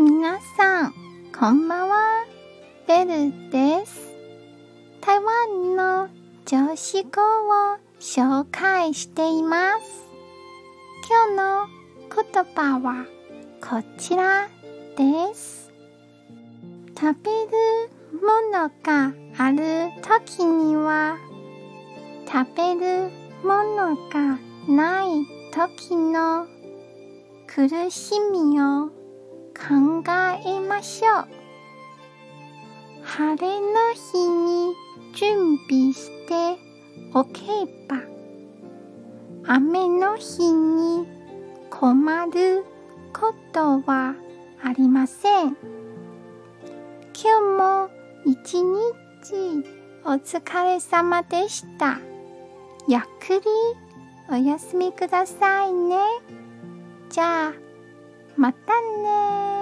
皆さん、こんばんは。ベルです。台湾の女子語を紹介しています。今日の言葉はこちらです。食べるものがある時には食べるものがない時の苦しみをましょう。晴れの日に準備しておけば雨の日に困ることはありません。今日も一日お疲れ様でした。ゆっくりお休みくださいね。じゃあ、またね